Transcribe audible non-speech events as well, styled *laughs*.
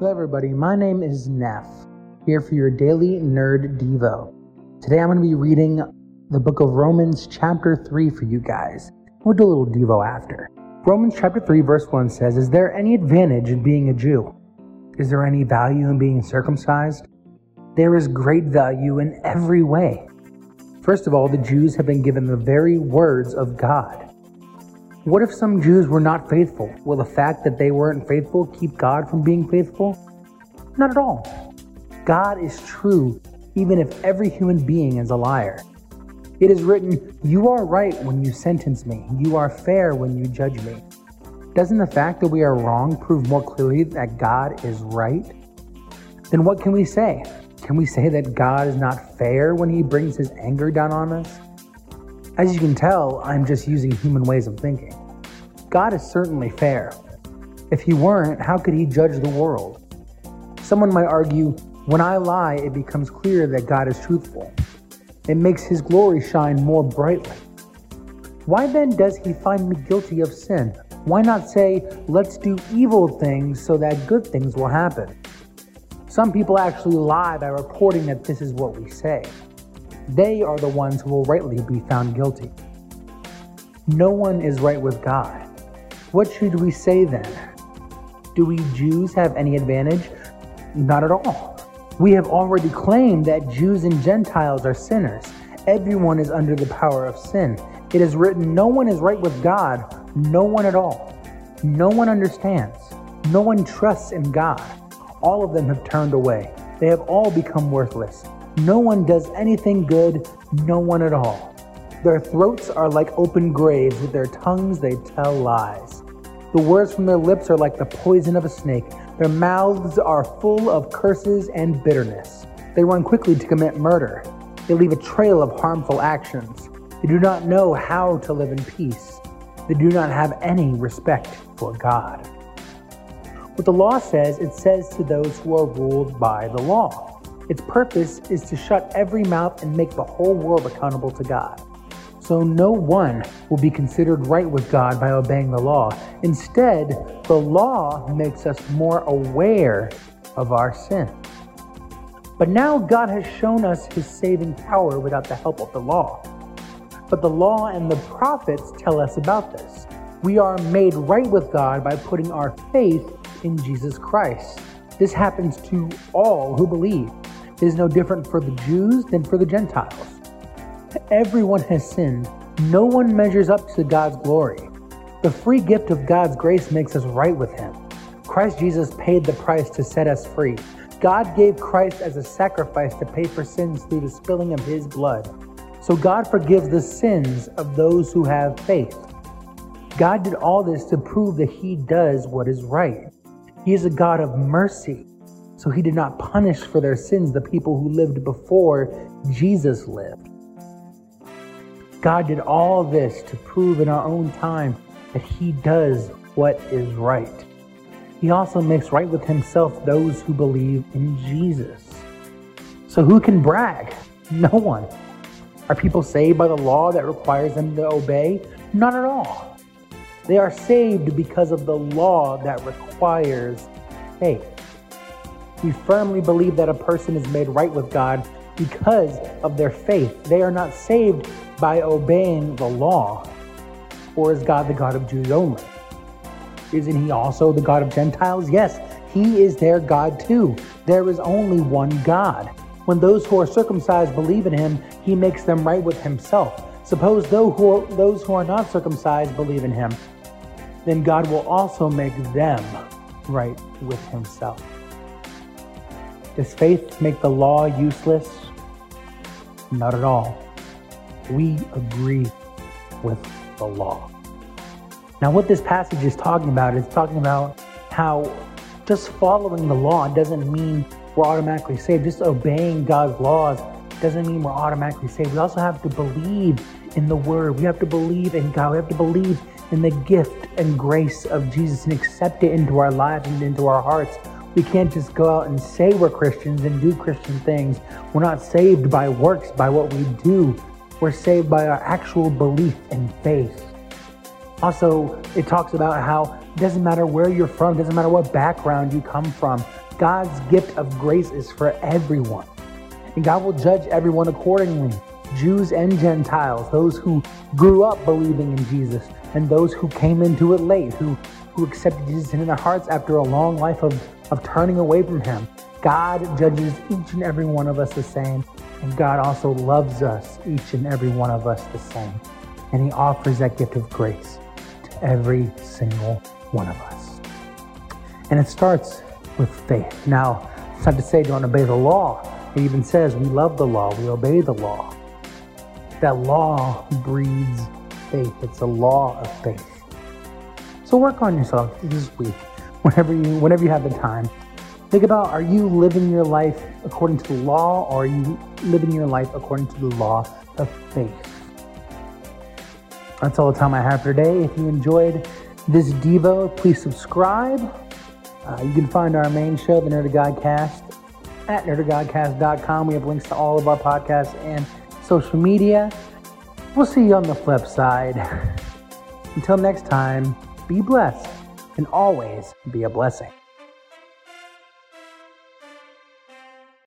Hello, everybody. My name is Neff, here for your daily Nerd Devo. Today I'm going to be reading the book of Romans, chapter 3, for you guys. We'll do a little Devo after. Romans chapter 3, verse 1 says, Is there any advantage in being a Jew? Is there any value in being circumcised? There is great value in every way. First of all, the Jews have been given the very words of God. What if some Jews were not faithful? Will the fact that they weren't faithful keep God from being faithful? Not at all. God is true even if every human being is a liar. It is written, You are right when you sentence me, you are fair when you judge me. Doesn't the fact that we are wrong prove more clearly that God is right? Then what can we say? Can we say that God is not fair when he brings his anger down on us? As you can tell, I'm just using human ways of thinking. God is certainly fair. If he weren't, how could he judge the world? Someone might argue, when I lie, it becomes clear that God is truthful. It makes his glory shine more brightly. Why then does he find me guilty of sin? Why not say, let's do evil things so that good things will happen? Some people actually lie by reporting that this is what we say. They are the ones who will rightly be found guilty. No one is right with God. What should we say then? Do we Jews have any advantage? Not at all. We have already claimed that Jews and Gentiles are sinners. Everyone is under the power of sin. It is written, No one is right with God, no one at all. No one understands. No one trusts in God. All of them have turned away. They have all become worthless. No one does anything good, no one at all. Their throats are like open graves, with their tongues they tell lies. The words from their lips are like the poison of a snake. Their mouths are full of curses and bitterness. They run quickly to commit murder. They leave a trail of harmful actions. They do not know how to live in peace. They do not have any respect for God. What the law says, it says to those who are ruled by the law. Its purpose is to shut every mouth and make the whole world accountable to God. So no one will be considered right with God by obeying the law. Instead, the law makes us more aware of our sin. But now God has shown us his saving power without the help of the law. But the law and the prophets tell us about this. We are made right with God by putting our faith in Jesus Christ. This happens to all who believe is no different for the Jews than for the Gentiles. Everyone has sinned. No one measures up to God's glory. The free gift of God's grace makes us right with Him. Christ Jesus paid the price to set us free. God gave Christ as a sacrifice to pay for sins through the spilling of His blood. So God forgives the sins of those who have faith. God did all this to prove that He does what is right. He is a God of mercy. So he did not punish for their sins the people who lived before Jesus lived. God did all this to prove in our own time that he does what is right. He also makes right with himself those who believe in Jesus. So who can brag? *laughs* No one. Are people saved by the law that requires them to obey? Not at all. They are saved because of the law that requires faith. We firmly believe that a person is made right with God because of their faith. They are not saved by obeying the law. Or is God the God of Jews only? Isn't he also the God of Gentiles? Yes, he is their God too. There is only one God. When those who are circumcised believe in him, he makes them right with himself. Suppose those who are, those who are not circumcised believe in him, then God will also make them right with himself. Does faith make the law useless? Not at all. We agree with the law. Now, what this passage is talking about is talking about how just following the law doesn't mean we're automatically saved. Just obeying God's laws doesn't mean we're automatically saved. We also have to believe in the word. We have to believe in God. We have to believe in the gift and grace of Jesus and accept it into our lives and into our hearts we can't just go out and say we're Christians and do Christian things. We're not saved by works, by what we do. We're saved by our actual belief and faith. Also, it talks about how it doesn't matter where you're from, doesn't matter what background you come from. God's gift of grace is for everyone. And God will judge everyone accordingly Jews and Gentiles, those who grew up believing in Jesus, and those who came into it late, who, who accepted Jesus in their hearts after a long life of, of turning away from Him. God judges each and every one of us the same, and God also loves us, each and every one of us the same. And He offers that gift of grace to every single one of us. And it starts with faith. Now, it's not to say don't obey the law. It even says we love the law, we obey the law. That law breeds faith. It's a law of faith. So work on yourself this week, whenever you whenever you have the time. Think about are you living your life according to the law or are you living your life according to the law of faith? That's all the time I have for today. If you enjoyed this Devo, please subscribe. Uh, you can find our main show, the Nerd of Godcast, at nerdofgodcast.com. We have links to all of our podcasts and social media. We'll see you on the flip side. *laughs* Until next time, be blessed and always be a blessing.